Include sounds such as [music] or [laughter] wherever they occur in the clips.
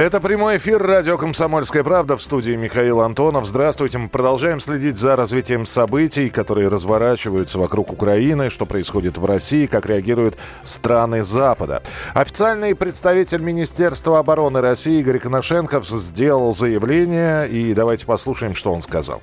Это прямой эфир радио «Комсомольская правда» в студии Михаил Антонов. Здравствуйте. Мы продолжаем следить за развитием событий, которые разворачиваются вокруг Украины, что происходит в России, как реагируют страны Запада. Официальный представитель Министерства обороны России Игорь Коношенков сделал заявление, и давайте послушаем, что он сказал.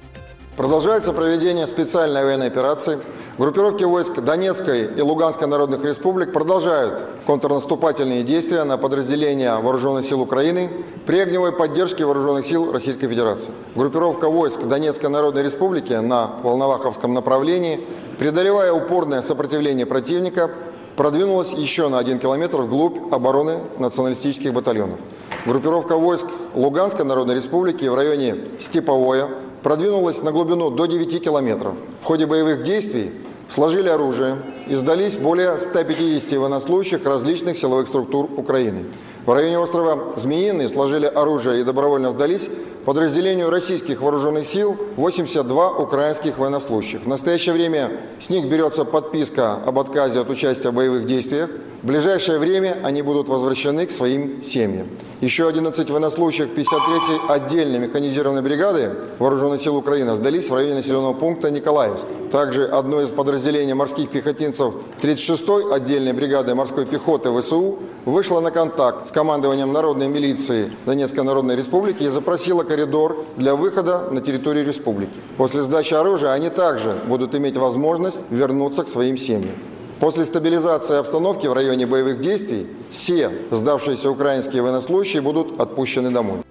Продолжается проведение специальной военной операции. Группировки войск Донецкой и Луганской народных республик продолжают контрнаступательные действия на подразделения Вооруженных сил Украины при огневой поддержке Вооруженных сил Российской Федерации. Группировка войск Донецкой народной республики на Волноваховском направлении, преодолевая упорное сопротивление противника, продвинулась еще на один километр вглубь обороны националистических батальонов. Группировка войск Луганской Народной Республики в районе Степовое продвинулась на глубину до 9 километров. В ходе боевых действий сложили оружие и сдались более 150 военнослужащих различных силовых структур Украины. В районе острова Змеиный сложили оружие и добровольно сдались подразделению российских вооруженных сил 82 украинских военнослужащих. В настоящее время с них берется подписка об отказе от участия в боевых действиях. В ближайшее время они будут возвращены к своим семьям. Еще 11 военнослужащих 53-й отдельной механизированной бригады Вооруженных сил Украины сдались в районе населенного пункта Николаевск. Также одно из подразделений морских пехотинцев 36-й отдельной бригады морской пехоты ВСУ вышло на контакт с командованием Народной милиции Донецкой Народной Республики и запросило коридор для выхода на территорию республики. После сдачи оружия они также будут иметь возможность вернуться к своим семьям. После стабилизации обстановки в районе боевых действий все сдавшиеся украинские военнослужащие будут отпущены домой.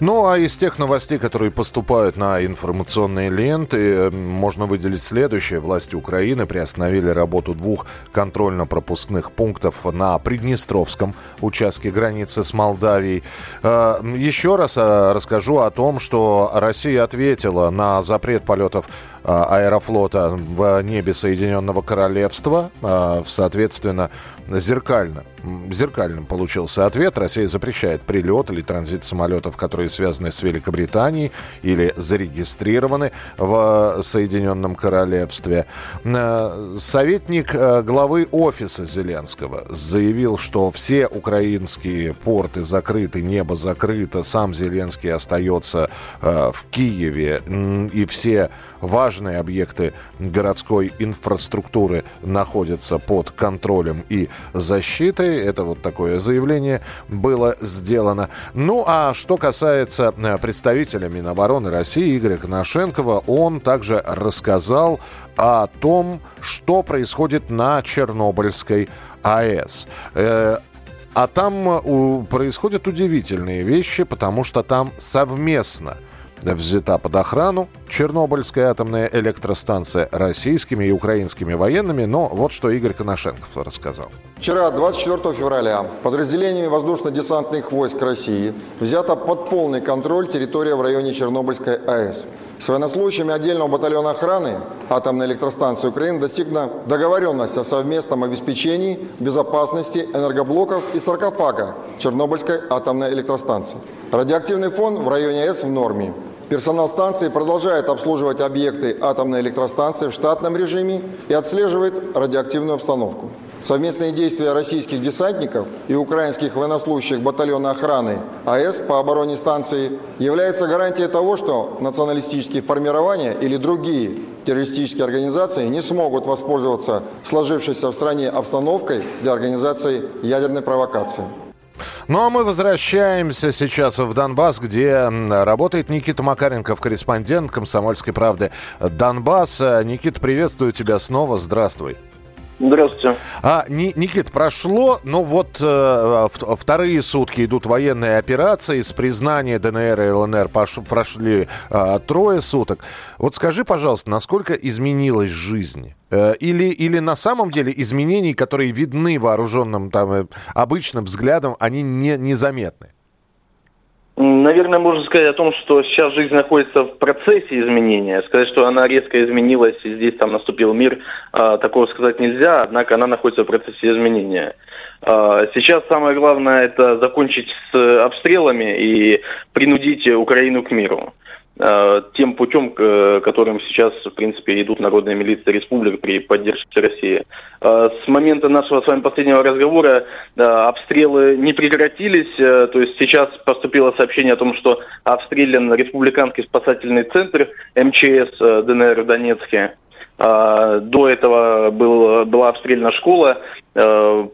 Ну, а из тех новостей, которые поступают на информационные ленты, э, можно выделить следующее. Власти Украины приостановили работу двух контрольно-пропускных пунктов на Приднестровском участке границы с Молдавией. Э, еще раз э, расскажу о том, что Россия ответила на запрет полетов аэрофлота в небе Соединенного Королевства. Соответственно, зеркально. Зеркальным получился ответ. Россия запрещает прилет или транзит самолетов, которые связаны с Великобританией или зарегистрированы в Соединенном Королевстве. Э, советник главы офиса Зеленского заявил, что все украинские порты закрыты, небо закрыто, сам Зеленский остается в Киеве, и все важные объекты городской инфраструктуры находятся под контролем и защитой. Это вот такое заявление было сделано. Ну а что касается э, представителя Минобороны России Игоря Коношенкова, он также рассказал о том, что происходит на Чернобыльской АЭС. Э, а там происходят удивительные вещи, потому что там совместно – взята под охрану Чернобыльская атомная электростанция российскими и украинскими военными. Но вот что Игорь Коношенков рассказал. Вчера, 24 февраля, подразделениями воздушно-десантных войск России взята под полный контроль территория в районе Чернобыльской АЭС. С военнослужащими отдельного батальона охраны атомной электростанции Украины достигна договоренность о совместном обеспечении безопасности энергоблоков и саркофага Чернобыльской атомной электростанции. Радиоактивный фон в районе АЭС в норме. Персонал станции продолжает обслуживать объекты атомной электростанции в штатном режиме и отслеживает радиоактивную обстановку. Совместные действия российских десантников и украинских военнослужащих батальона охраны АЭС по обороне станции является гарантией того, что националистические формирования или другие террористические организации не смогут воспользоваться сложившейся в стране обстановкой для организации ядерной провокации. Ну а мы возвращаемся сейчас в Донбасс, где работает Никита Макаренков, корреспондент «Комсомольской правды». Донбасс. Никита, приветствую тебя снова. Здравствуй. Здравствуйте. А, Никит, прошло, ну вот э, вторые сутки идут военные операции, с признания ДНР и ЛНР пош, прошли э, трое суток. Вот скажи, пожалуйста, насколько изменилась жизнь? Э, или, или на самом деле изменений, которые видны вооруженным там, э, обычным взглядом, они не, незаметны? Наверное, можно сказать о том, что сейчас жизнь находится в процессе изменения. Сказать, что она резко изменилась и здесь там наступил мир, а, такого сказать нельзя, однако она находится в процессе изменения. А, сейчас самое главное это закончить с обстрелами и принудить Украину к миру. Э, тем путем, которым сейчас, в принципе, идут народные милиции республик при поддержке России. Э, с момента нашего с вами последнего разговора э, обстрелы не прекратились, то есть сейчас поступило сообщение о том, что обстрелян республиканский спасательный центр МЧС ДНР в Донецке. А, до этого был, была обстрельна школа, э,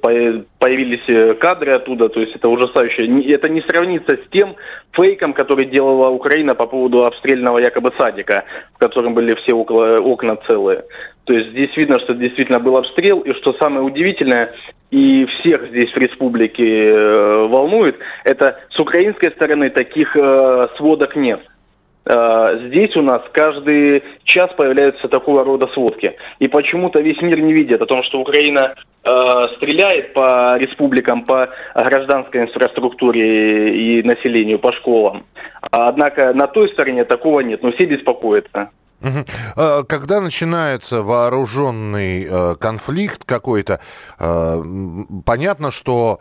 появились кадры оттуда, то есть это ужасающе. Это не сравнится с тем фейком, который делала Украина по поводу обстрельного якобы садика, в котором были все около, окна целые. То есть здесь видно, что действительно был обстрел, и что самое удивительное, и всех здесь в республике э, волнует, это с украинской стороны таких э, сводок нет. Э, здесь у нас каждый час появляются такого рода сводки. И почему-то весь мир не видит о том, что Украина э, стреляет по республикам, по гражданской инфраструктуре и населению, по школам. Однако на той стороне такого нет, но все беспокоятся. Э, когда начинается вооруженный конфликт какой-то, понятно, что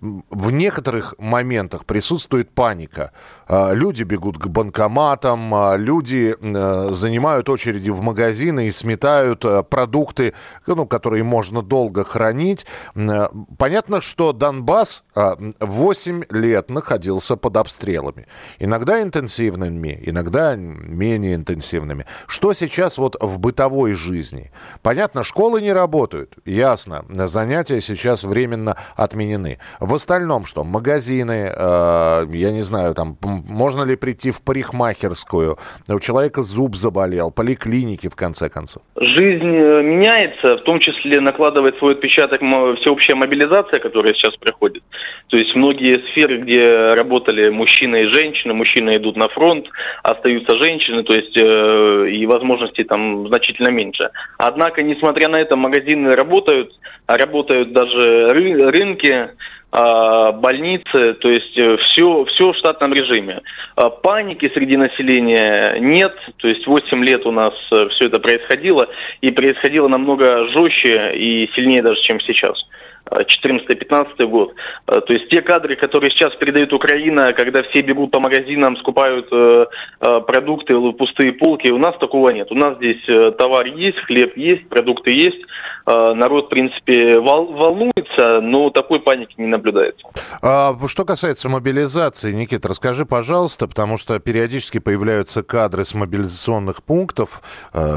в некоторых моментах присутствует паника. А, люди бегут к банкоматам, а, люди э, занимают очереди в магазины и сметают э, продукты, ну, которые можно долго хранить. Э, понятно, что Донбасс 8 а, лет находился под обстрелами. Иногда интенсивными, иногда менее интенсивными. Что сейчас вот в бытовой жизни? Понятно, школы не работают, ясно. Занятия сейчас временно отменены. В остальном что? Магазины, э, я не знаю, там, можно ли прийти в парикмахерскую? У человека зуб заболел, поликлиники, в конце концов. Жизнь э, меняется, в том числе накладывает свой отпечаток всеобщая мобилизация, которая сейчас проходит. То есть многие сферы, где работали мужчины и женщины, мужчины идут на фронт, остаются женщины, то есть э, и возможностей там значительно меньше. Однако, несмотря на это, магазины работают, работают даже ры- рынки, больницы, то есть все, э, все в штатном режиме. А, паники среди населения нет, то есть 8 лет у нас э, все это происходило, и происходило намного жестче и сильнее даже, чем сейчас. 14-15 год. Э, то есть те кадры, которые сейчас передает Украина, когда все бегут по магазинам, скупают э, э, продукты, пустые полки, у нас такого нет. У нас здесь товар есть, хлеб есть, продукты есть. Народ, в принципе, волнуется, но такой паники не наблюдается. А, что касается мобилизации, Никита, расскажи, пожалуйста, потому что периодически появляются кадры с мобилизационных пунктов,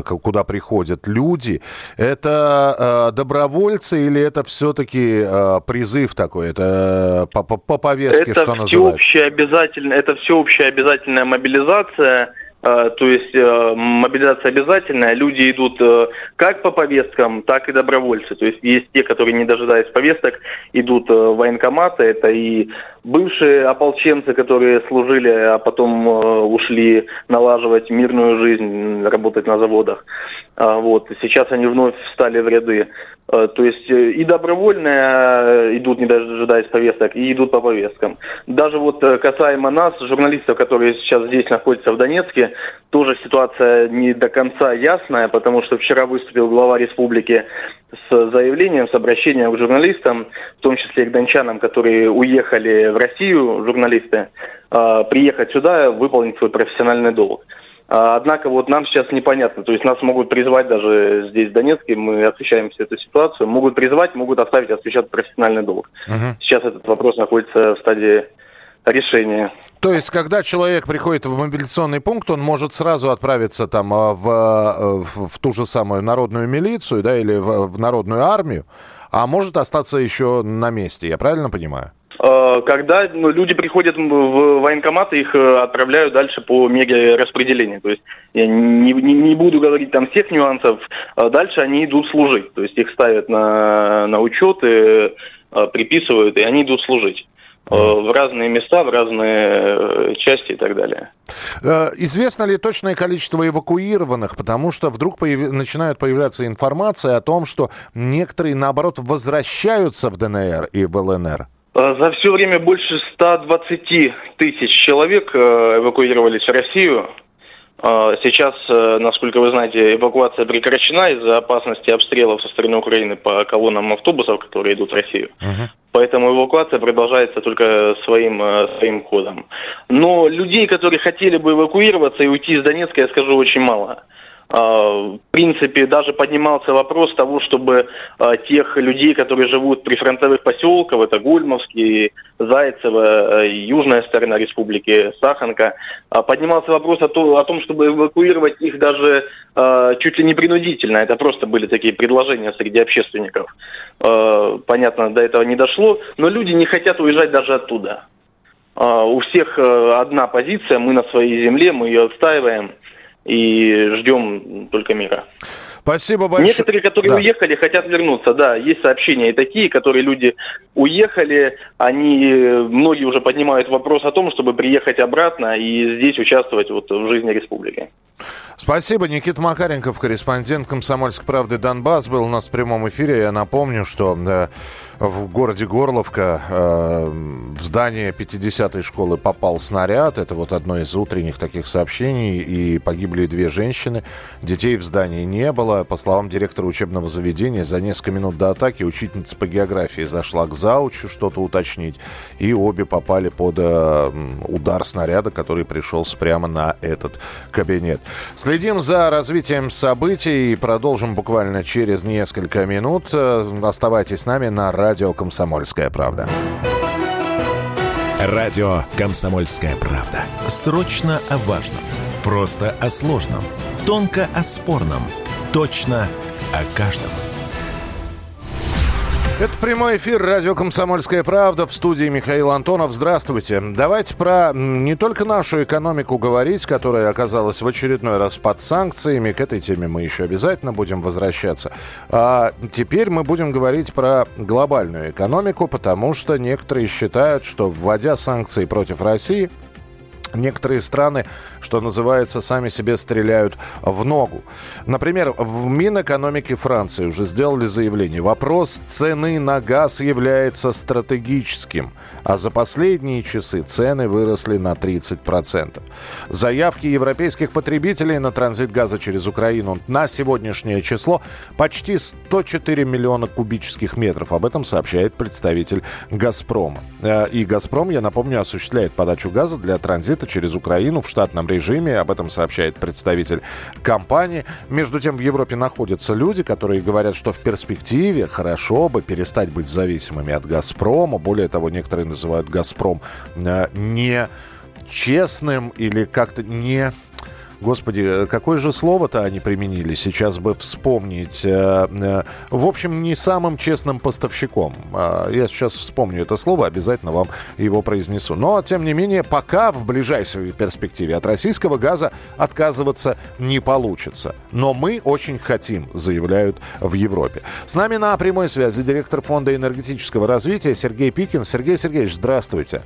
куда приходят люди. Это добровольцы или это все-таки все э, призыв такой, это по, по, по повестке, это что называется? Обязательно, это всеобщая обязательная мобилизация, э, то есть э, мобилизация обязательная, люди идут э, как по повесткам, так и добровольцы. То есть есть те, которые, не дожидаясь повесток, идут в военкоматы, это и бывшие ополченцы, которые служили, а потом ушли налаживать мирную жизнь, работать на заводах. А, вот. Сейчас они вновь встали в ряды. Э, то есть э, и добровольные э, идут, не дожидаясь повесток, и идут по повесткам. Даже вот касаемо нас, журналистов, которые сейчас здесь находятся в Донецке, тоже ситуация не до конца ясная, потому что вчера выступил глава республики с заявлением, с обращением к журналистам, в том числе и к дончанам, которые уехали в Россию, журналисты, приехать сюда, выполнить свой профессиональный долг. А, однако вот нам сейчас непонятно, то есть нас могут призвать даже здесь в Донецке, мы освещаем всю эту ситуацию, могут призвать, могут оставить освещать профессиональный долг. Угу. Сейчас этот вопрос находится в стадии решения. То есть, когда человек приходит в мобилизационный пункт, он может сразу отправиться там а, в, а, в, в ту же самую народную милицию, да, или в, в народную армию, а может остаться еще на месте, я правильно понимаю? Э, когда люди приходят в военкомат, их э, отправляют дальше по мега распределению. То есть я не, не, не буду говорить там всех нюансов. А дальше они идут служить. То есть их ставят на, на учет, и, э, приписывают, и они идут служить в разные места, в разные части и так далее. Известно ли точное количество эвакуированных? Потому что вдруг появ... начинает появляться информация о том, что некоторые, наоборот, возвращаются в ДНР и в ЛНР. За все время больше 120 тысяч человек эвакуировались в Россию. А, сейчас, э, насколько вы знаете, эвакуация прекращена из-за опасности обстрелов со стороны Украины по колоннам автобусов, которые идут в Россию. Uh-huh. Поэтому эвакуация продолжается только своим, э, своим ходом. Но людей, которые хотели бы эвакуироваться и уйти из Донецка, я скажу, очень мало. А, в принципе, даже поднимался вопрос того, чтобы а, тех людей, которые живут при фронтовых поселках, это Гульмовский, Зайцево, э, южная сторона республики, Саханка, а, поднимался вопрос о том, чтобы эвакуировать их даже чуть ли не принудительно. Это просто были такие предложения среди общественников. Понятно, до этого не дошло, но люди не хотят уезжать даже оттуда. У всех э, одна позиция, мы на своей земле, мы ее отстаиваем – и ждем только мира. Спасибо большое. Некоторые, которые да. уехали, хотят вернуться. Да, есть сообщения и такие, которые люди уехали, они, многие уже поднимают вопрос о том, чтобы приехать обратно и здесь участвовать вот в жизни республики. Спасибо. Никита Макаренков, корреспондент «Комсомольской правды» Донбасс, был у нас в прямом эфире. Я напомню, что в городе Горловка э, в здание 50-й школы попал снаряд. Это вот одно из утренних таких сообщений. И погибли две женщины. Детей в здании не было. По словам директора учебного заведения, за несколько минут до атаки учительница по географии зашла к заучу что-то уточнить. И обе попали под э, удар снаряда, который пришелся прямо на этот кабинет. Следим за развитием событий и продолжим буквально через несколько минут. Э, оставайтесь с нами на радио «Комсомольская правда». Радио «Комсомольская правда». Срочно о важном. Просто о сложном. Тонко о спорном. Точно о каждом. Это прямой эфир радио «Комсомольская правда» в студии Михаил Антонов. Здравствуйте. Давайте про не только нашу экономику говорить, которая оказалась в очередной раз под санкциями. К этой теме мы еще обязательно будем возвращаться. А теперь мы будем говорить про глобальную экономику, потому что некоторые считают, что вводя санкции против России, Некоторые страны, что называется, сами себе стреляют в ногу. Например, в Минэкономике Франции уже сделали заявление. Вопрос цены на газ является стратегическим, а за последние часы цены выросли на 30%. Заявки европейских потребителей на транзит газа через Украину на сегодняшнее число почти 104 миллиона кубических метров. Об этом сообщает представитель «Газпрома». Э, и «Газпром», я напомню, осуществляет подачу газа для транзита транзита через Украину в штатном режиме. Об этом сообщает представитель компании. Между тем в Европе находятся люди, которые говорят, что в перспективе хорошо бы перестать быть зависимыми от «Газпрома». Более того, некоторые называют «Газпром» э, не честным или как-то не Господи, э, какое же слово-то они применили? Сейчас бы вспомнить. Э, э, в общем, не самым честным поставщиком. А, я сейчас вспомню это слово, обязательно вам его произнесу. Но, тем не менее, пока в ближайшей перспективе от российского газа отказываться не получится. Но мы очень хотим, заявляют в Европе. С нами на прямой связи директор Фонда энергетического развития Сергей Пикин. Сергей Сергеевич, здравствуйте.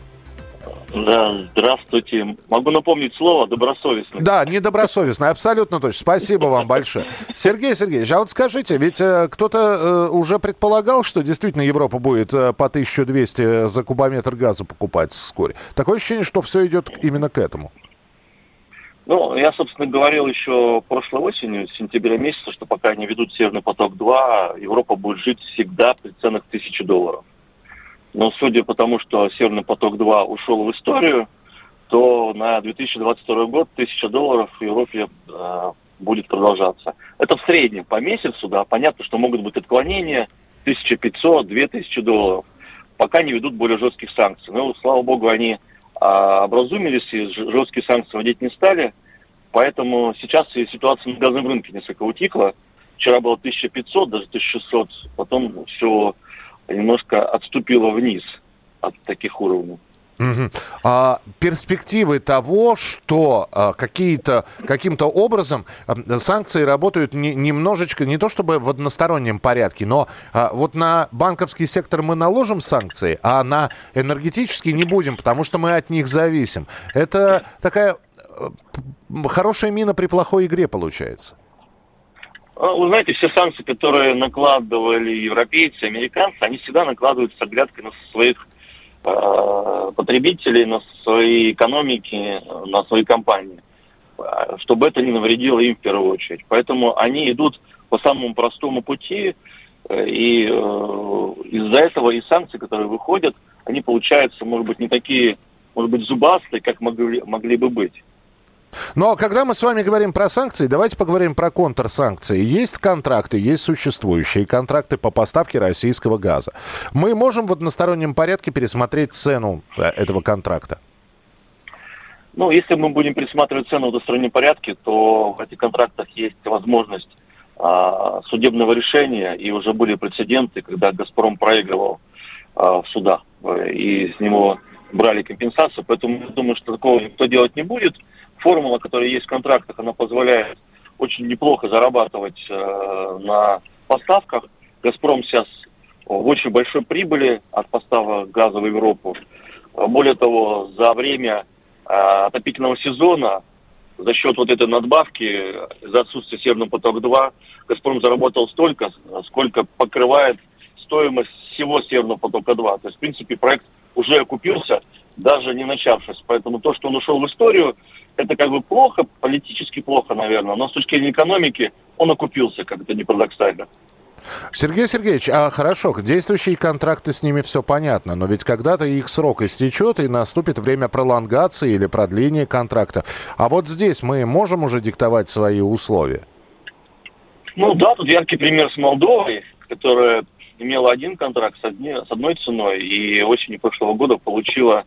Да, здравствуйте. Могу напомнить слово добросовестно. Да, недобросовестно, абсолютно точно. Спасибо вам большое. Сергей Сергеевич, а вот скажите, ведь э, кто-то э, уже предполагал, что действительно Европа будет э, по 1200 за кубометр газа покупать вскоре. Такое ощущение, что все идет именно к этому. Ну, я, собственно, говорил еще прошлой осенью, в сентябре месяце, что пока не ведут Северный поток-2, Европа будет жить всегда при ценах 1000 долларов. Но судя по тому, что Северный поток-2 ушел в историю, то на 2022 год 1000 долларов в Европе э, будет продолжаться. Это в среднем по месяцу, да, понятно, что могут быть отклонения 1500, 2000 долларов, пока не ведут более жестких санкций. Но, слава богу, они а, образумились и жесткие санкции вводить не стали, поэтому сейчас ситуация на газовом рынке несколько утихла. Вчера было 1500, даже 1600, потом все немножко отступила вниз от таких уровней. Угу. А, перспективы того, что а, какие-то, каким-то образом санкции работают не, немножечко, не то чтобы в одностороннем порядке, но а, вот на банковский сектор мы наложим санкции, а на энергетический не будем, потому что мы от них зависим. Это такая а, хорошая мина при плохой игре получается. А, вы знаете, все санкции, которые накладывали европейцы, американцы, они всегда накладывают с оглядкой на своих э, потребителей, на свои экономики, на свои компании, чтобы это не навредило им в первую очередь. Поэтому они идут по самому простому пути, и из-за этого и санкции, которые выходят, они получаются, может быть, не такие, может быть, зубастые, как могли, могли бы быть. Но когда мы с вами говорим про санкции, давайте поговорим про контрсанкции. Есть контракты, есть существующие контракты по поставке российского газа. Мы можем в одностороннем порядке пересмотреть цену э, этого контракта? Ну, если мы будем пересматривать цену в одностороннем порядке, то в этих контрактах есть возможность а, судебного решения, и уже были прецеденты, когда «Газпром» проигрывал а, в судах, э, и с него брали компенсацию, поэтому я думаю, что такого никто делать не будет – формула, которая есть в контрактах, она позволяет очень неплохо зарабатывать э, на поставках. «Газпром» сейчас в очень большой прибыли от поставок газа в Европу. Более того, за время э, отопительного сезона за счет вот этой надбавки, за отсутствие «Северного потока-2», «Газпром» заработал столько, сколько покрывает стоимость всего «Северного потока-2». То есть, в принципе, проект уже окупился, даже не начавшись. Поэтому то, что он ушел в историю, это как бы плохо, политически плохо, наверное, но с точки зрения экономики он окупился, как это не парадоксально. Сергей Сергеевич, а хорошо, действующие контракты с ними все понятно, но ведь когда-то их срок истечет и наступит время пролонгации или продления контракта. А вот здесь мы можем уже диктовать свои условия? Ну да, тут яркий пример с Молдовой, которая имела один контракт с, одни, с одной ценой и осенью прошлого года получила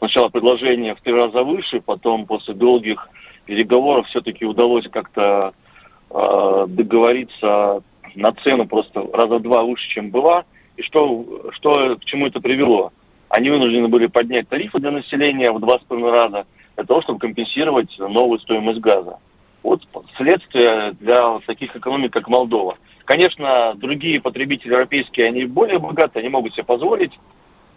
сначала предложение в три раза выше, потом после долгих переговоров все-таки удалось как-то э, договориться на цену просто раза два выше, чем была. И что, что к чему это привело? Они вынуждены были поднять тарифы для населения в два с половиной раза для того, чтобы компенсировать новую стоимость газа. Вот следствие для таких экономик, как Молдова. Конечно, другие потребители европейские, они более богатые, они могут себе позволить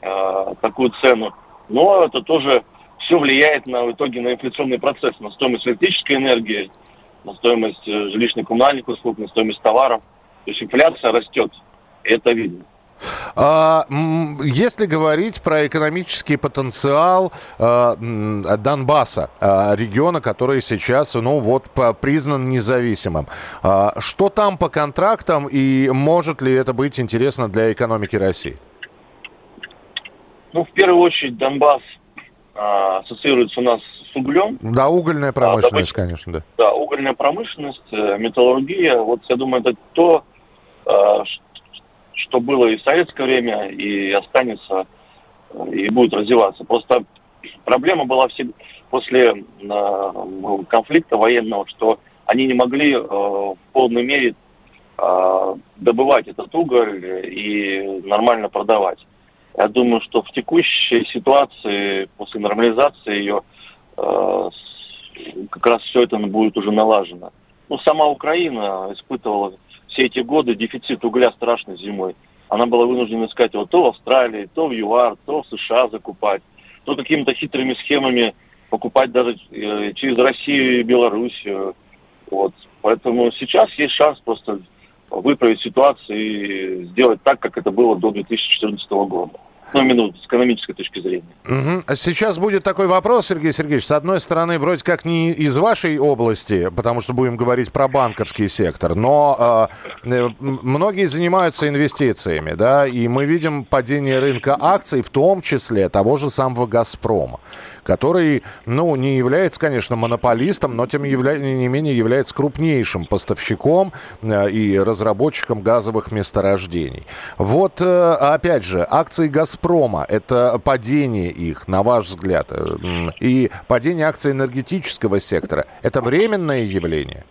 э, такую цену но это тоже все влияет на, в итоге на инфляционный процесс, на стоимость электрической энергии, на стоимость э, жилищно-коммунальных услуг, на стоимость товаров. То есть инфляция растет, и это видно. А, если говорить про экономический потенциал а, Донбасса, а, региона, который сейчас, ну вот, признан независимым, а, что там по контрактам и может ли это быть интересно для экономики России? Ну, в первую очередь, Донбасс а, ассоциируется у нас с углем. Да, угольная промышленность, а, конечно, да. Да, угольная промышленность, э, металлургия. Вот, я думаю, это то, а, что было и в советское время, и останется, э, и будет развиваться. Просто проблема была всегда после а, конфликта военного, что они не могли в полной мере добывать этот уголь и нормально продавать. Я думаю, что в текущей ситуации, после нормализации ее, э, как раз все это будет уже налажено. Ну, сама Украина испытывала все эти годы дефицит угля страшной зимой. Она была вынуждена искать его то в Австралии, то в ЮАР, то в США закупать, то какими-то хитрыми схемами покупать даже э, через Россию и Белоруссию. Вот. Поэтому сейчас есть шанс просто выправить ситуацию и сделать так, как это было до 2014 года ну, именно с экономической точки зрения. Угу. Сейчас будет такой вопрос, Сергей Сергеевич. С одной стороны, вроде как не из вашей области, потому что будем говорить про банковский сектор, но э, многие занимаются инвестициями, да, и мы видим падение рынка акций, в том числе того же самого «Газпрома» который, ну, не является, конечно, монополистом, но тем не менее является крупнейшим поставщиком э, и разработчиком газовых месторождений. Вот, э, опять же, акции «Газпрома» — это падение их, на ваш взгляд, э, и падение акций энергетического сектора — это временное явление?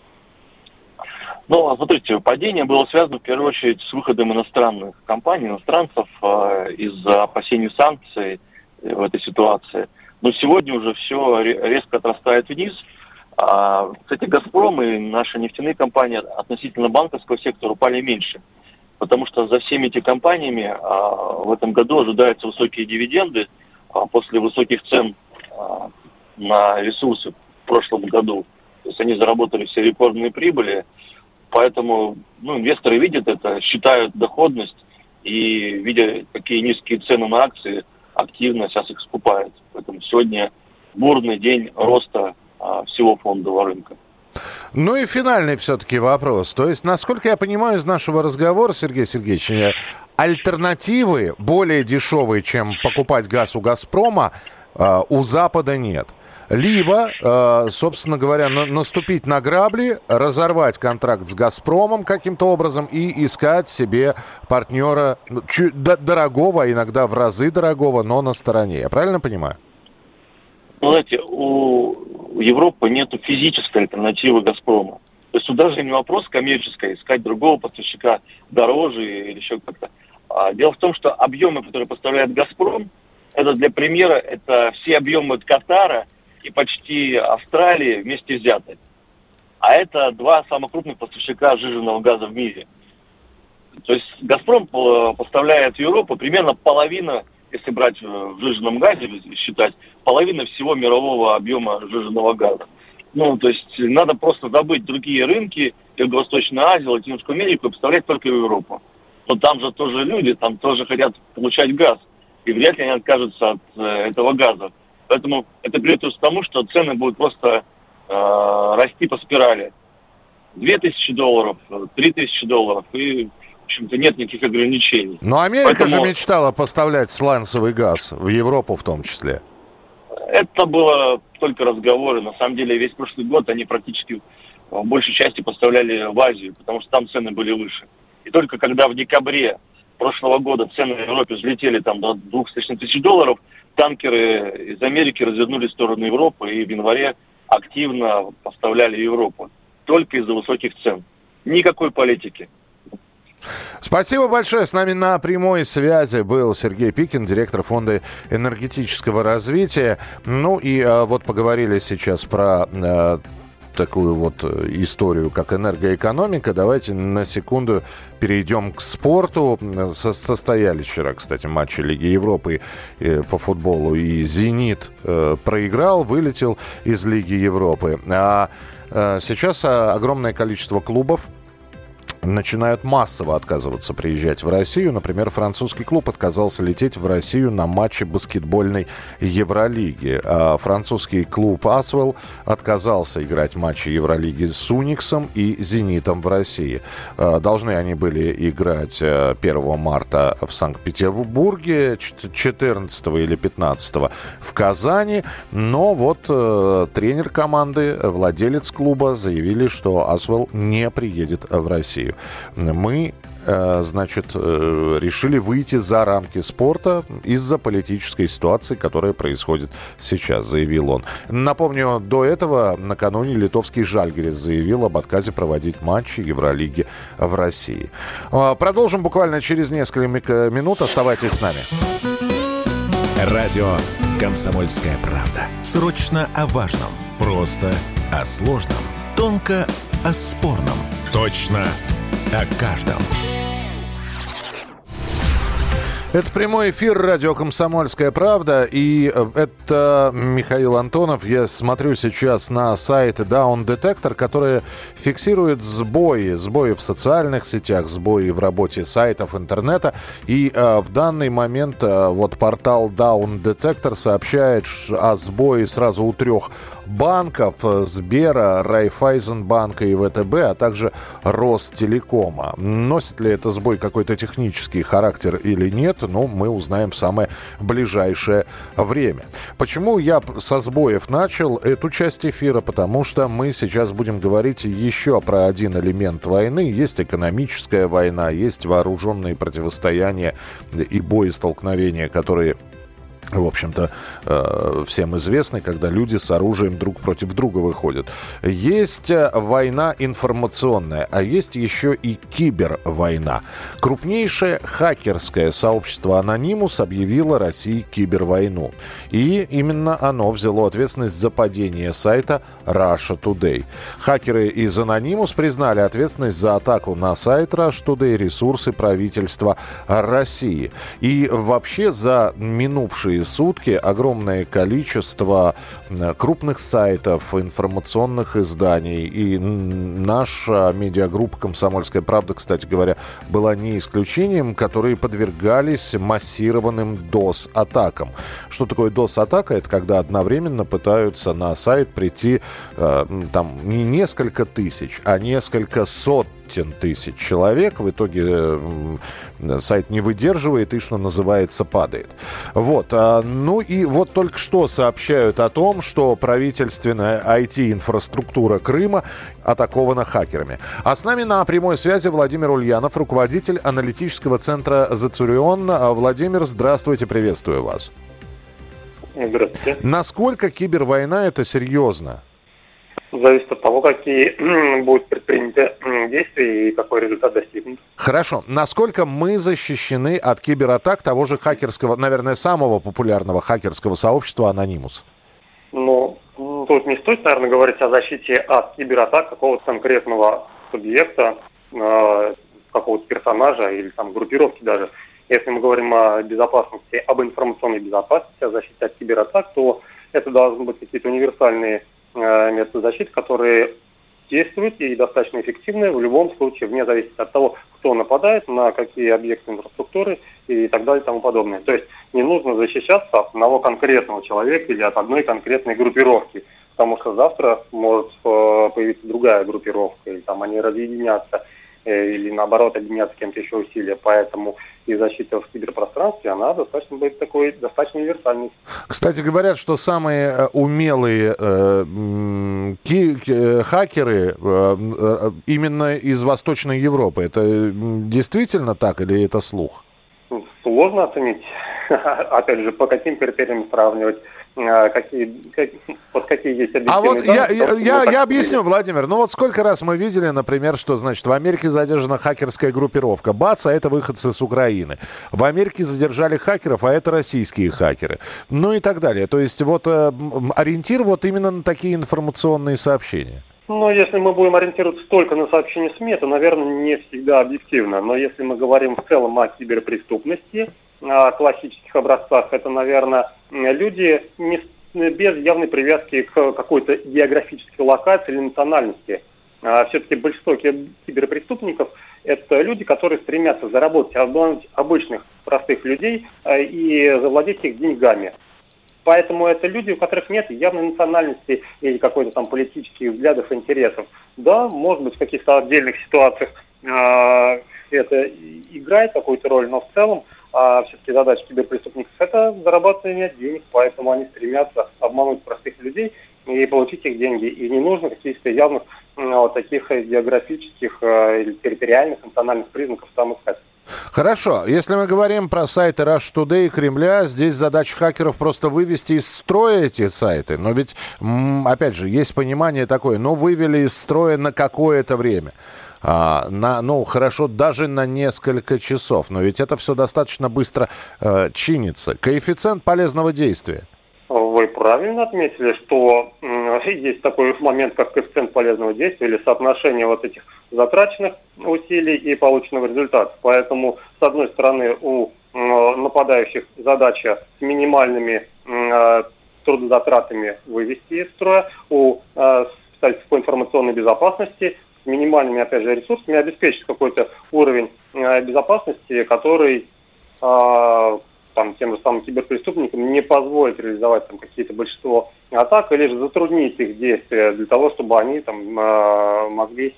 Ну, смотрите, падение было связано в первую очередь с выходом иностранных компаний, иностранцев э, из-за опасений санкций в этой ситуации – но сегодня уже все резко отрастает вниз. А, кстати, «Газпром» и наши нефтяные компании относительно банковского сектора упали меньше. Потому что за всеми этими компаниями а, в этом году ожидаются высокие дивиденды а, после высоких цен а, на ресурсы в прошлом году. То есть они заработали все рекордные прибыли. Поэтому ну, инвесторы видят это, считают доходность и, видя какие низкие цены на акции, активно сейчас их скупает. Поэтому сегодня бурный день роста всего фондового рынка. Ну и финальный все-таки вопрос. То есть, насколько я понимаю из нашего разговора, Сергей Сергеевич, э, альтернативы более дешевые, чем покупать газ у «Газпрома», э, у Запада нет. Либо, э, собственно говоря, наступить на грабли, разорвать контракт с «Газпромом» каким-то образом и искать себе партнера ну, дорогого, а иногда в разы дорогого, но на стороне. Я правильно понимаю? Знаете, у Европы нет физической альтернативы «Газпрому». То есть тут даже не вопрос коммерческой, искать другого поставщика дороже или еще как-то. А дело в том, что объемы, которые поставляет «Газпром», это для примера, это все объемы Катара и почти Австралии вместе взяты. А это два самых крупных поставщика жиженного газа в мире. То есть «Газпром» поставляет в Европу примерно половина если брать в жиженном газе, считать, половина всего мирового объема жиженного газа. Ну, то есть надо просто добыть другие рынки, Юго-Восточную Азию, Латинскую Америку и поставлять только в Европу. Но там же тоже люди, там тоже хотят получать газ. И вряд ли они откажутся от э, этого газа. Поэтому это приведет к тому, что цены будут просто э, расти по спирали. 2000 долларов, 3000 долларов, и общем-то, нет никаких ограничений. Но Америка Поэтому... же мечтала поставлять сланцевый газ, в Европу в том числе. Это было только разговоры. На самом деле, весь прошлый год они практически в большей части поставляли в Азию, потому что там цены были выше. И только когда в декабре прошлого года цены в Европе взлетели там до 200 тысяч долларов, танкеры из Америки развернули в сторону Европы и в январе активно поставляли Европу. Только из-за высоких цен. Никакой политики. Спасибо большое. С нами на прямой связи был Сергей Пикин, директор фонда энергетического развития. Ну и а, вот поговорили сейчас про а, такую вот э, историю, как энергоэкономика. Давайте на секунду перейдем к спорту. Со состоялись вчера, кстати, матчи Лиги Европы по футболу. И «Зенит» проиграл, вылетел из Лиги Европы. А сейчас огромное количество клубов начинают массово отказываться приезжать в Россию. Например, французский клуб отказался лететь в Россию на матче баскетбольной Евролиги. А французский клуб «Асвелл» отказался играть матчи Евролиги с «Униксом» и «Зенитом» в России. А, должны они были играть 1 э, марта в Санкт-Петербурге, 14 или 15 в Казани. Но вот э, тренер команды, владелец клуба заявили, что «Асвелл» не приедет в Россию. Мы э, значит, э, решили выйти за рамки спорта из-за политической ситуации, которая происходит сейчас, заявил он. Напомню, до этого накануне литовский Жальгерис заявил об отказе проводить матчи Евролиги в России. А, продолжим буквально через несколько минут. Оставайтесь с нами. Радио «Комсомольская правда». Срочно о важном. Просто о сложном. Тонко о спорном. Точно о каждом. Это прямой эфир радио «Комсомольская правда». И э, это Михаил Антонов. Я смотрю сейчас на сайт Down Detector, который фиксирует сбои. Сбои в социальных сетях, сбои в работе сайтов интернета. И э, в данный момент э, вот портал Down Detector сообщает о сбое сразу у трех банков э, Сбера, Райфайзенбанка и ВТБ, а также Ростелекома. Носит ли это сбой какой-то технический характер или нет, ну, мы узнаем в самое ближайшее время. Почему я со сбоев начал эту часть эфира? Потому что мы сейчас будем говорить еще про один элемент войны. Есть экономическая война, есть вооруженные противостояния и боестолкновения, которые в общем-то, э, всем известный, когда люди с оружием друг против друга выходят. Есть э, война информационная, а есть еще и кибервойна. Крупнейшее хакерское сообщество Анонимус объявило России кибервойну. И именно оно взяло ответственность за падение сайта Russia Today. Хакеры из Анонимус признали ответственность за атаку на сайт Russia Today ресурсы правительства России. И вообще за минувшие минувшие сутки огромное количество крупных сайтов, информационных изданий. И наша медиагруппа «Комсомольская правда», кстати говоря, была не исключением, которые подвергались массированным DOS-атакам. Что такое DOS-атака? Это когда одновременно пытаются на сайт прийти э, там не несколько тысяч, а несколько сот сотен тысяч человек. В итоге э, сайт не выдерживает и, что называется, падает. Вот. А, ну и вот только что сообщают о том, что правительственная IT-инфраструктура Крыма атакована хакерами. А с нами на прямой связи Владимир Ульянов, руководитель аналитического центра «Зацурион». Владимир, здравствуйте, приветствую вас. Здравствуйте. Насколько кибервойна это серьезно? Зависит от того, какие [clears throat] будут предприняты действия и какой результат достигнут. Хорошо. Насколько мы защищены от кибератак того же хакерского, наверное, самого популярного хакерского сообщества Анонимус? Ну, тут не стоит, наверное, говорить о защите от кибератак какого-то конкретного субъекта, э, какого-то персонажа или там группировки даже. Если мы говорим о безопасности, об информационной безопасности, о защите от кибератак, то это должны быть какие-то универсальные Э, методы защиты, которые действуют и достаточно эффективны в любом случае, вне зависимости от того, кто нападает, на какие объекты инфраструктуры и так далее и тому подобное. То есть не нужно защищаться от одного конкретного человека или от одной конкретной группировки, потому что завтра может э, появиться другая группировка, или там они разъединятся. Э, или наоборот объединяться с кем-то еще усилия. Поэтому и защита в киберпространстве, она достаточно будет такой, достаточно универсальной. Кстати, говорят, что самые э, умелые э, ки- э, хакеры э, именно из Восточной Европы. Это действительно так или это слух? Сложно оценить. [laughs] Опять же, по каким критериям сравнивать. А, какие, как, вот какие есть А вот я, я, я, я объясню, Владимир. Ну вот сколько раз мы видели, например, что, значит, в Америке задержана хакерская группировка. Бац, а это выходцы с Украины. В Америке задержали хакеров, а это российские хакеры. Ну и так далее. То есть вот э, ориентир вот именно на такие информационные сообщения. Ну, если мы будем ориентироваться только на сообщения СМИ, это, наверное, не всегда объективно. Но если мы говорим в целом о киберпреступности, классических образцах, это, наверное, люди не, без явной привязки к какой-то географической локации или национальности. А все-таки большинство киберпреступников – это люди, которые стремятся заработать, обмануть обычных простых людей а, и завладеть их деньгами. Поэтому это люди, у которых нет явной национальности или какой-то там политических взглядов, интересов. Да, может быть, в каких-то отдельных ситуациях э, это играет какую-то роль, но в целом а все-таки задача киберпреступников – это зарабатывание денег, поэтому они стремятся обмануть простых людей и получить их деньги. И не нужно каких-то явных вот таких географических э, или территориальных, национальных признаков там искать. Хорошо. Если мы говорим про сайты Rush Today и Кремля, здесь задача хакеров просто вывести из строя эти сайты. Но ведь, опять же, есть понимание такое, но вывели из строя на какое-то время а, на, ну, хорошо, даже на несколько часов. Но ведь это все достаточно быстро э, чинится. Коэффициент полезного действия. Вы правильно отметили, что есть такой момент, как коэффициент полезного действия или соотношение вот этих затраченных усилий и полученного результата. Поэтому, с одной стороны, у нападающих задача с минимальными э, трудозатратами вывести из строя, у э, специалистов по информационной безопасности минимальными, опять же, ресурсами обеспечить какой-то уровень э, безопасности, который э, там, тем же самым киберпреступникам не позволит реализовать там какие-то большинство атак или же затруднить их действия для того, чтобы они там э, могли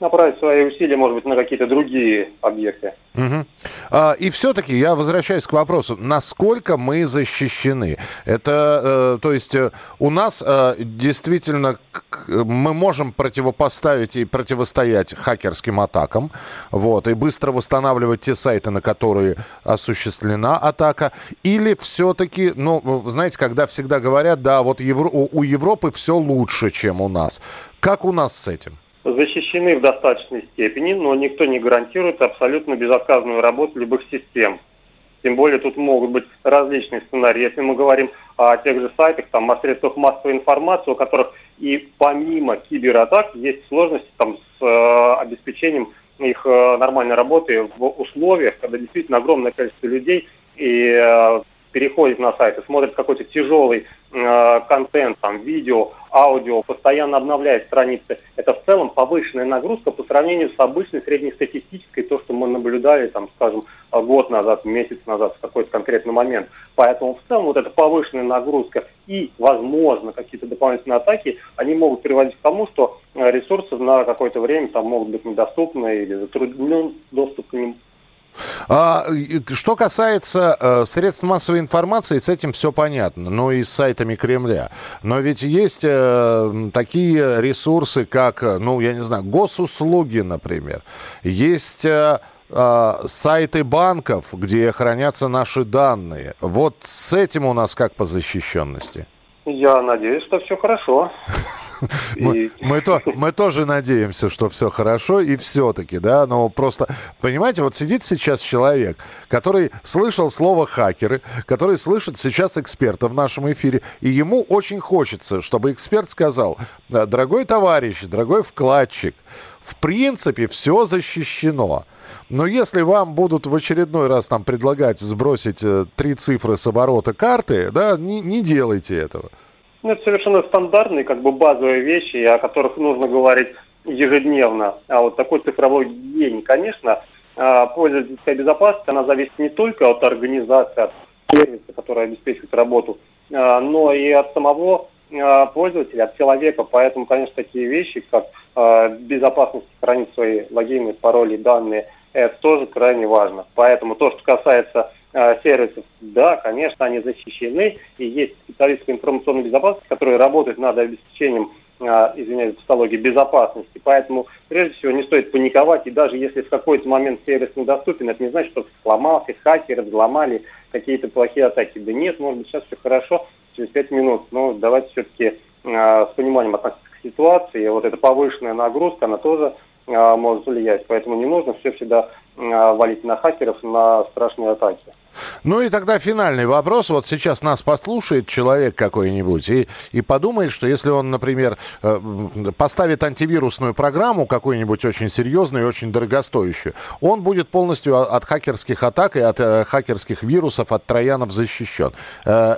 направить свои усилия, может быть, на какие-то другие объекты. Угу. А, и все-таки я возвращаюсь к вопросу, насколько мы защищены? Это, э, то есть, э, у нас э, действительно мы можем противопоставить и противостоять хакерским атакам, вот, и быстро восстанавливать те сайты, на которые осуществлена атака, или все-таки, ну, знаете, когда всегда говорят, да, вот Евро, у Европы все лучше, чем у нас. Как у нас с этим? Защищены в достаточной степени, но никто не гарантирует абсолютно безотказную работу любых систем. Тем более тут могут быть различные сценарии. Если мы говорим о тех же сайтах, там, о средствах массовой информации, у которых и помимо кибератак есть сложности там, с э, обеспечением их э, нормальной работы в условиях, когда действительно огромное количество людей и э, переходит на сайт и смотрит какой-то тяжелый э, контент, там, видео, аудио, постоянно обновляет страницы, это в целом повышенная нагрузка по сравнению с обычной среднестатистической, то, что мы наблюдали, там, скажем, год назад, месяц назад, в какой-то конкретный момент. Поэтому в целом вот эта повышенная нагрузка и, возможно, какие-то дополнительные атаки, они могут приводить к тому, что э, ресурсы на какое-то время там могут быть недоступны или затруднен доступ к ним а, что касается э, средств массовой информации, с этим все понятно. Ну и с сайтами Кремля. Но ведь есть э, такие ресурсы, как, ну, я не знаю, госуслуги, например. Есть... Э, э, сайты банков, где хранятся наши данные. Вот с этим у нас как по защищенности? Я надеюсь, что все хорошо. [laughs] Мы, мы, то, [laughs] мы тоже надеемся, что все хорошо, и все-таки, да, но просто, понимаете, вот сидит сейчас человек, который слышал слово хакеры, который слышит сейчас эксперта в нашем эфире, и ему очень хочется, чтобы эксперт сказал, дорогой товарищ, дорогой вкладчик, в принципе, все защищено. Но если вам будут в очередной раз там предлагать сбросить э, три цифры с оборота карты, да, не, не делайте этого. Ну, это совершенно стандартные, как бы базовые вещи, о которых нужно говорить ежедневно. А вот такой цифровой день, конечно, а, пользовательская безопасность, она зависит не только от организации, от сервиса, который обеспечивает работу, а, но и от самого а, пользователя, от человека. Поэтому, конечно, такие вещи, как безопасность хранить свои логины, пароли, данные, это тоже крайне важно. Поэтому то, что касается сервисов, да, конечно, они защищены, и есть специалисты по информационной безопасности, которые работают над обеспечением, э, извиняюсь, тавтологии, безопасности. Поэтому, прежде всего, не стоит паниковать, и даже если в какой-то момент сервис недоступен, это не значит, что сломался, хакеры взломали какие-то плохие атаки. Да нет, может быть, сейчас все хорошо, через пять минут, но давайте все-таки э, с пониманием относиться к ситуации. Вот эта повышенная нагрузка, она тоже может влиять. Поэтому не нужно все всегда валить на хакеров, на страшные атаки. Ну и тогда финальный вопрос. Вот сейчас нас послушает человек какой-нибудь и, и подумает, что если он, например, э, поставит антивирусную программу какую-нибудь очень серьезную и очень дорогостоящую, он будет полностью от хакерских атак и от э, хакерских вирусов, от троянов защищен. Э,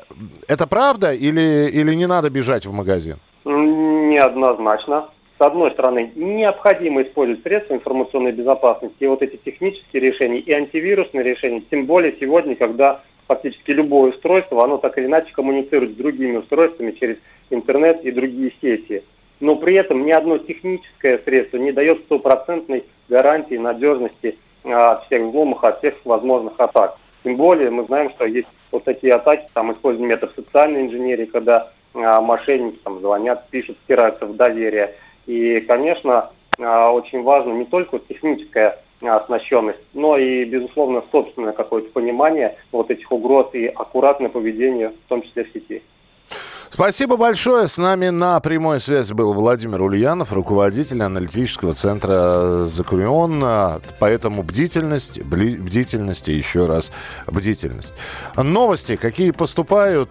это правда или, или не надо бежать в магазин? Неоднозначно с одной стороны, необходимо использовать средства информационной безопасности, и вот эти технические решения, и антивирусные решения, тем более сегодня, когда фактически любое устройство, оно так или иначе коммуницирует с другими устройствами через интернет и другие сети. Но при этом ни одно техническое средство не дает стопроцентной гарантии надежности а, от всех взломов, от всех возможных атак. Тем более мы знаем, что есть вот такие атаки, там используют метод социальной инженерии, когда а, мошенники там звонят, пишут, стираются в доверие. И, конечно, а, очень важно не только техническая оснащенность, но и, безусловно, собственное какое-то понимание вот этих угроз и аккуратное поведение, в том числе в сети. Спасибо большое. С нами на прямой связи был Владимир Ульянов, руководитель аналитического центра «Закурион». Поэтому бдительность, бдительность и еще раз бдительность. Новости, какие поступают.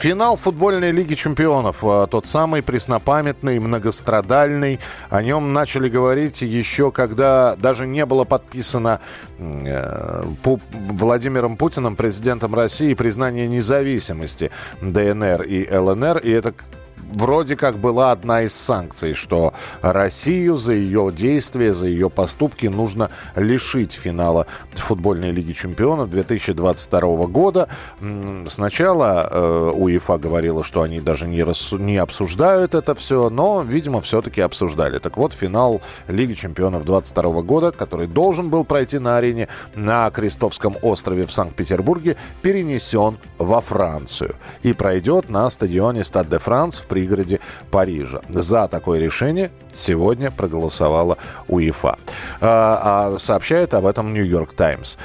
Финал футбольной лиги чемпионов. Э, тот самый преснопамятный, многострадальный. О нем начали говорить еще, когда даже не было подписано э, Владимиром Путиным, президентом России, признание независимости ДНР и ЛНР, и это вроде как была одна из санкций, что Россию за ее действия, за ее поступки нужно лишить финала футбольной лиги чемпионов 2022 года. Сначала э, УЕФА говорила, что они даже не, рас... не обсуждают это все, но, видимо, все-таки обсуждали. Так вот, финал Лиги чемпионов 2022 года, который должен был пройти на арене на Крестовском острове в Санкт-Петербурге, перенесен во Францию и пройдет на стадионе Стад де Франс в пригороде Парижа. За такое решение сегодня проголосовала УЕФА. А, а сообщает об этом Нью-Йорк Таймс.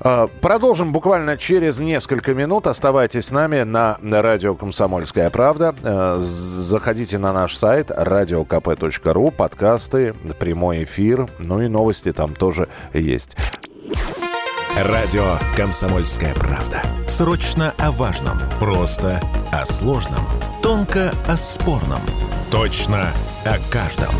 А, продолжим буквально через несколько минут. Оставайтесь с нами на радио «Комсомольская правда». А, заходите на наш сайт radiokp.ru, подкасты, прямой эфир, ну и новости там тоже есть. Радио «Комсомольская правда». Срочно о важном. Просто о сложном. Тонко о спорном. Точно о каждом.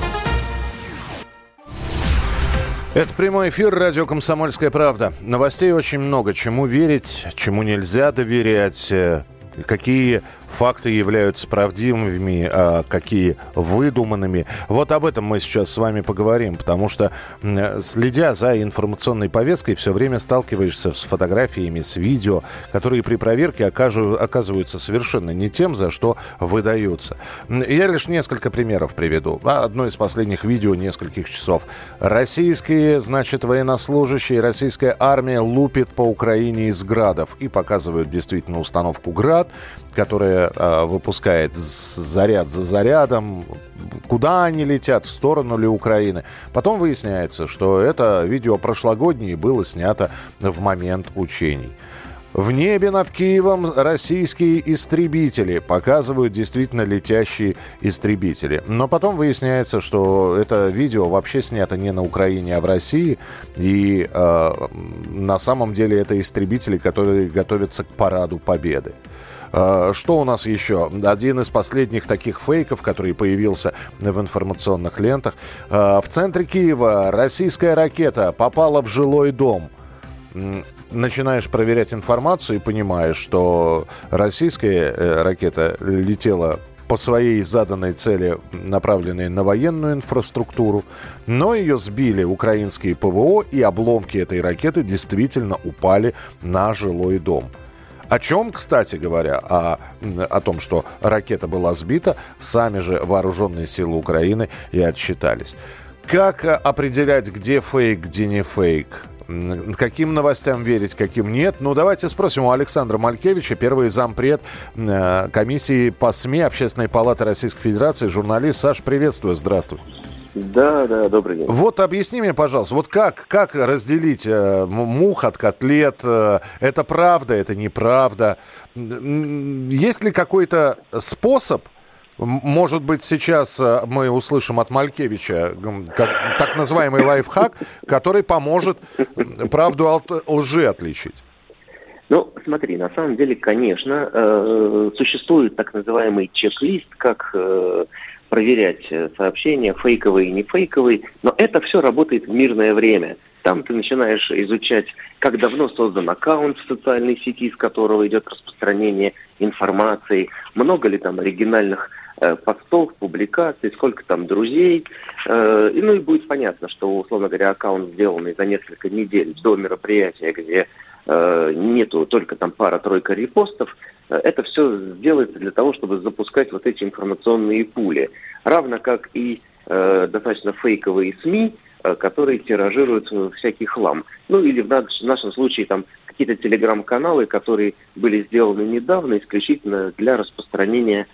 Это прямой эфир радио «Комсомольская правда». Новостей очень много. Чему верить, чему нельзя доверять, э, какие факты являются правдивыми, а какие выдуманными. Вот об этом мы сейчас с вами поговорим, потому что, следя за информационной повесткой, все время сталкиваешься с фотографиями, с видео, которые при проверке оказываются совершенно не тем, за что выдаются. Я лишь несколько примеров приведу. Одно из последних видео нескольких часов. Российские, значит, военнослужащие, российская армия лупит по Украине из градов и показывают действительно установку «Град», которая э, выпускает заряд за зарядом, куда они летят, в сторону ли Украины. Потом выясняется, что это видео прошлогоднее было снято в момент учений. В небе над Киевом российские истребители показывают действительно летящие истребители. Но потом выясняется, что это видео вообще снято не на Украине, а в России. И э, на самом деле это истребители, которые готовятся к параду Победы. А, что у нас еще? Один из последних таких фейков, который появился в информационных лентах. А, в центре Киева российская ракета попала в жилой дом начинаешь проверять информацию и понимаешь, что российская э, ракета летела по своей заданной цели, направленной на военную инфраструктуру, но ее сбили украинские ПВО, и обломки этой ракеты действительно упали на жилой дом. О чем, кстати говоря, о, о том, что ракета была сбита, сами же вооруженные силы Украины и отсчитались. Как определять, где фейк, где не фейк? Каким новостям верить, каким нет? Ну, давайте спросим у Александра Малькевича, первый зампред э, комиссии по СМИ Общественной палаты Российской Федерации, журналист. Саш, приветствую, здравствуй. Да, да, добрый день. Вот объясни мне, пожалуйста, вот как, как разделить э, мух от котлет? Э, это правда, это неправда? Есть ли какой-то способ, может быть, сейчас э, мы услышим от Малькевича как, так называемый лайфхак, который поможет правду от лжи отличить? Ну, смотри, на самом деле, конечно, э, существует так называемый чек-лист, как э, проверять э, сообщения, фейковые и не фейковые, но это все работает в мирное время. Там ты начинаешь изучать, как давно создан аккаунт в социальной сети, с которого идет распространение информации, много ли там оригинальных э, постов, публикаций, сколько там друзей. Э, и, ну и будет понятно, что, условно говоря, аккаунт, сделанный за несколько недель до мероприятия, где нету только там пара-тройка репостов, Э, это все делается для того, чтобы запускать вот эти информационные пули. Равно как и э, достаточно фейковые СМИ, э, которые тиражируют всякий хлам. Ну или в, наш, в нашем случае там какие-то телеграм-каналы, которые были сделаны недавно исключительно для распространения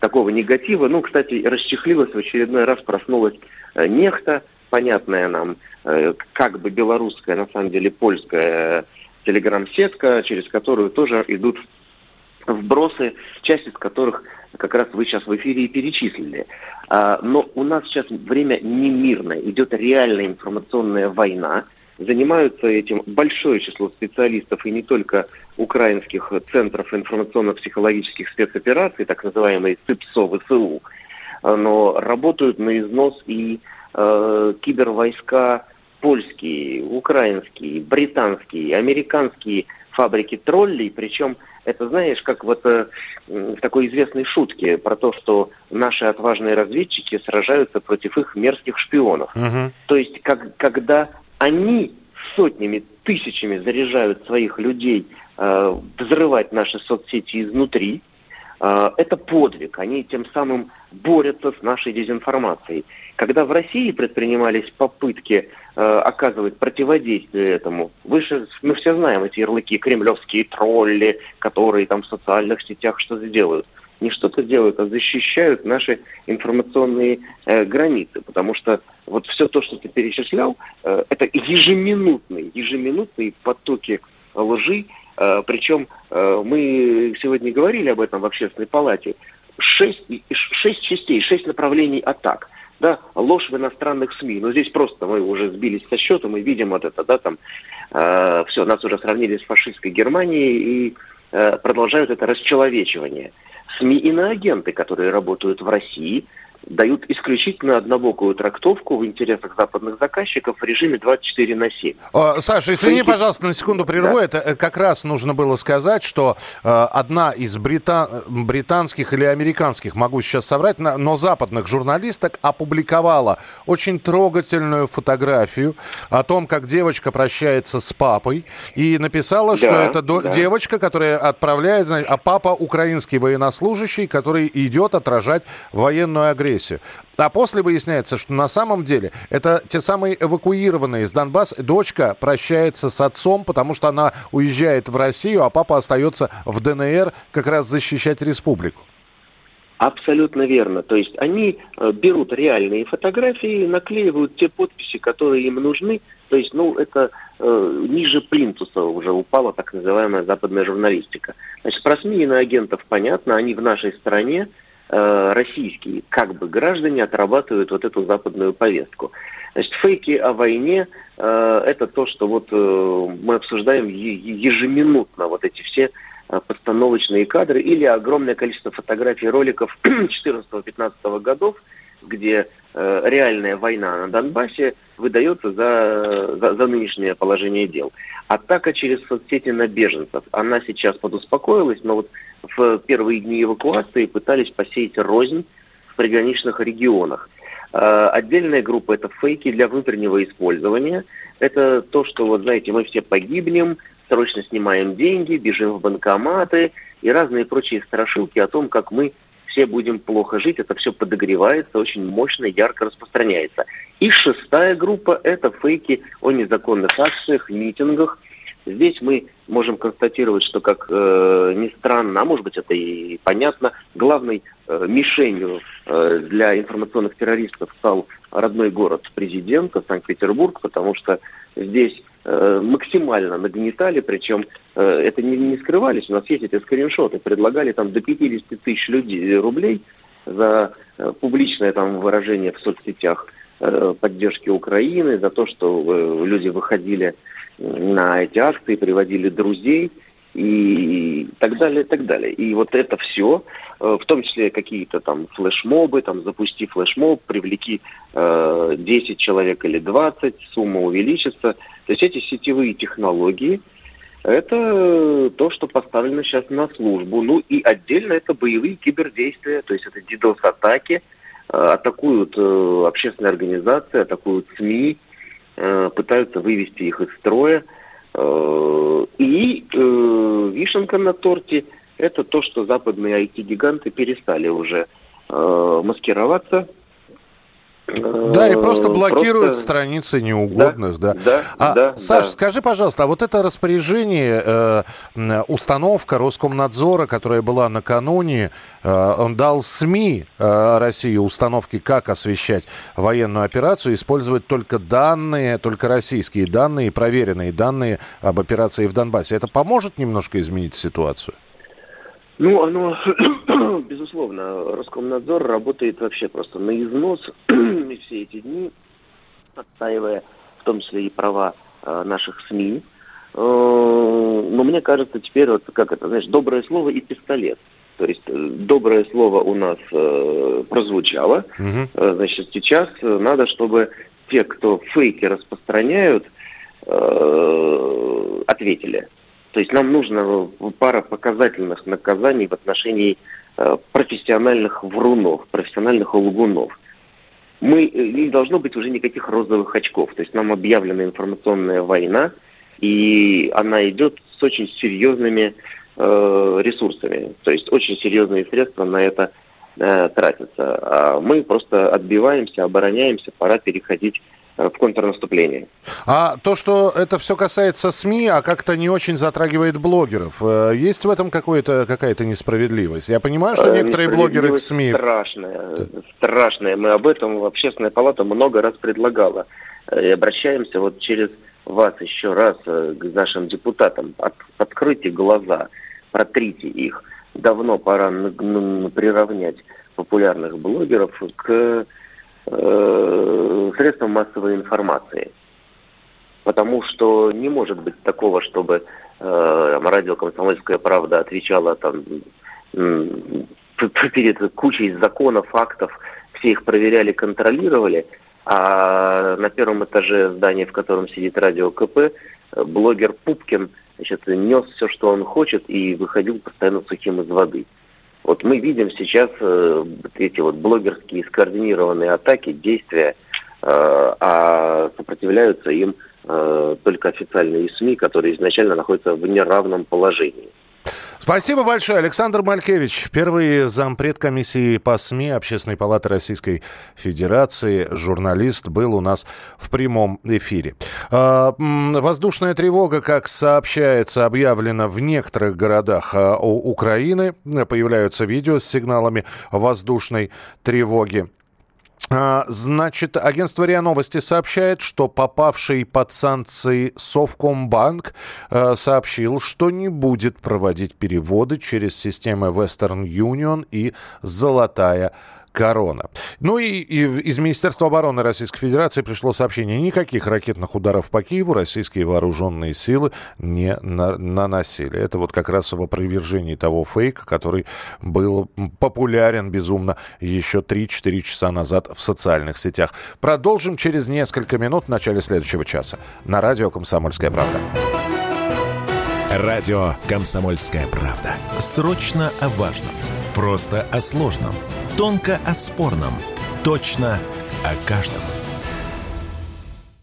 такого негатива. Ну, кстати, расчехлилась в очередной раз, проснулась э, нехта, понятная нам, э, как бы белорусская, на самом деле польская телеграм-сетка, через которую тоже идут вбросы, часть из которых как раз вы сейчас в эфире и перечислили. А, но у нас сейчас время не мирное, идет реальная информационная война. Занимаются этим большое число специалистов и не только украинских центров информационно-психологических спецопераций, так называемые ЦИПСО ВСУ, но работают на износ и э, кибервойска польские, украинские, британские, американские фабрики троллей, причем это знаешь, как вот э, в такой известной шутке про то, что наши отважные разведчики сражаются против их мерзких шпионов. Угу. То есть, как, когда они сотнями, тысячами заряжают своих людей э, взрывать наши соцсети изнутри, это подвиг. Они тем самым борются с нашей дезинформацией. Когда в России предпринимались попытки э, оказывать противодействие этому, вы же, мы все знаем эти ярлыки, кремлевские тролли, которые там в социальных сетях что сделают. Не что-то делают, а защищают наши информационные э, границы, потому что вот все то, что ты перечислял, э, это ежеминутные, ежеминутные потоки лжи, причем э, мы сегодня говорили об этом в общественной палате, шесть, шесть частей, шесть направлений атак – да, ложь в иностранных СМИ. Но здесь просто мы уже сбились со счета, мы видим вот это, да, там, э, все, нас уже сравнили с фашистской Германией и э, продолжают это расчеловечивание. СМИ иноагенты, которые работают в России, дают исключительно однобокую трактовку в интересах западных заказчиков в режиме 24 на 7. О, Саша, извини, пожалуйста, на секунду прерву. Да. Это э, как раз нужно было сказать, что э, одна из брита... британских или американских, могу сейчас соврать, но западных журналисток опубликовала очень трогательную фотографию о том, как девочка прощается с папой, и написала, да, что это до... да. девочка, которая отправляет, а папа украинский военнослужащий, который идет отражать военную агрессию агрессию. А после выясняется, что на самом деле это те самые эвакуированные из Донбасса. Дочка прощается с отцом, потому что она уезжает в Россию, а папа остается в ДНР как раз защищать республику. Абсолютно верно. То есть они э, берут реальные фотографии, наклеивают те подписи, которые им нужны. То есть, ну, это э, ниже плинтуса уже упала так называемая западная журналистика. Значит, про СМИ и на агентов понятно, они в нашей стране, российские как бы граждане отрабатывают вот эту западную повестку. Значит, фейки о войне э, это то, что вот э, мы обсуждаем ежеминутно, вот эти все э, постановочные кадры или огромное количество фотографий, роликов [clears throat] 14-15 годов, где э, реальная война на Донбассе выдается за, за, за нынешнее положение дел. Атака через соцсети на беженцев, она сейчас подуспокоилась, но вот в первые дни эвакуации пытались посеять рознь в приграничных регионах. А, отдельная группа – это фейки для внутреннего использования. Это то, что, вот знаете, мы все погибнем, срочно снимаем деньги, бежим в банкоматы и разные прочие страшилки о том, как мы все будем плохо жить. Это все подогревается, очень мощно, ярко распространяется. И шестая группа – это фейки о незаконных акциях, митингах, Здесь мы можем констатировать, что, как э, ни странно, а может быть это и понятно, главной э, мишенью э, для информационных террористов стал родной город президента, Санкт-Петербург, потому что здесь максимально нагнетали, причем э, это не, не скрывались, у нас есть эти скриншоты, предлагали там до 50 тысяч людей, рублей за э, публичное там выражение в соцсетях э, поддержки Украины, за то, что э, люди выходили на эти акции, приводили друзей и так далее, и так далее. И вот это все, э, в том числе какие-то там флешмобы, там запусти флешмоб, привлеки э, 10 человек или 20, сумма увеличится. То есть эти сетевые технологии, это то, что поставлено сейчас на службу. Ну и отдельно это боевые кибердействия, то есть это DDoS-атаки, э, атакуют э, общественные организации, атакуют СМИ, Э, пытаются вывести их из строя. И вишенка на торте – это то, что западные IT-гиганты перестали уже маскироваться да, и просто блокируют просто... страницы неугодных, да. да. да а, да, Саш, да. скажи, пожалуйста, а вот это распоряжение, э, установка Роскомнадзора, которая была накануне, э, он дал СМИ э, России установки, как освещать военную операцию, использовать только данные, только российские данные, проверенные данные об операции в Донбассе. Это поможет немножко изменить ситуацию? Ну, оно, [clears throat] безусловно, Роскомнадзор работает вообще просто на износ [clears throat] все эти дни, отстаивая в том числе и права э, наших СМИ. Э, но мне кажется, теперь вот как это, знаешь, доброе слово и пистолет. То есть э, доброе слово у нас э, прозвучало. Угу. Значит, сейчас надо, чтобы те, кто фейки распространяют, э, ответили. То есть нам нужно пара показательных наказаний в отношении э, профессиональных врунов, профессиональных лгунов. Мы, э, не должно быть уже никаких розовых очков. То есть нам объявлена информационная война, и она идет с очень серьезными э, ресурсами. То есть очень серьезные средства на это э, тратятся. А мы просто отбиваемся, обороняемся, пора переходить в контрнаступление. А то, что это все касается СМИ, а как-то не очень затрагивает блогеров, э, есть в этом какая-то несправедливость? Я понимаю, что э, некоторые блогеры к СМИ... Страшная, страшная. Мы об этом Общественная палата много раз предлагала. Э, и обращаемся вот через вас еще раз к нашим депутатам. От, откройте глаза, протрите их. Давно пора приравнять популярных блогеров к э, средствам массовой информации. Потому что не может быть такого, чтобы э, радио «Комсомольская правда» отвечала там [laughs] перед кучей законов, фактов, все их проверяли, контролировали, а на первом этаже здания, в котором сидит радио КП, блогер Пупкин значит, нес все, что он хочет, и выходил постоянно сухим из воды. Вот мы видим сейчас э, эти вот блогерские скоординированные атаки, действия, э, а сопротивляются им э, только официальные СМИ, которые изначально находятся в неравном положении. Спасибо большое. Александр Малькевич, первый зампред комиссии по СМИ Общественной палаты Российской Федерации, журналист, был у нас в прямом эфире. А, воздушная тревога, как сообщается, объявлена в некоторых городах а, Украины. Появляются видео с сигналами воздушной тревоги. А, значит, агентство РИА Новости сообщает, что попавший под санкции Совкомбанк э, сообщил, что не будет проводить переводы через системы Western Union и «Золотая корона. Ну и, и из Министерства обороны Российской Федерации пришло сообщение, никаких ракетных ударов по Киеву российские вооруженные силы не на, наносили. Это вот как раз в опровержении того фейка, который был популярен безумно еще 3-4 часа назад в социальных сетях. Продолжим через несколько минут в начале следующего часа на радио «Комсомольская правда». Радио «Комсомольская правда». Срочно о важном. Просто о сложном. Тонко о спорном. Точно о каждом.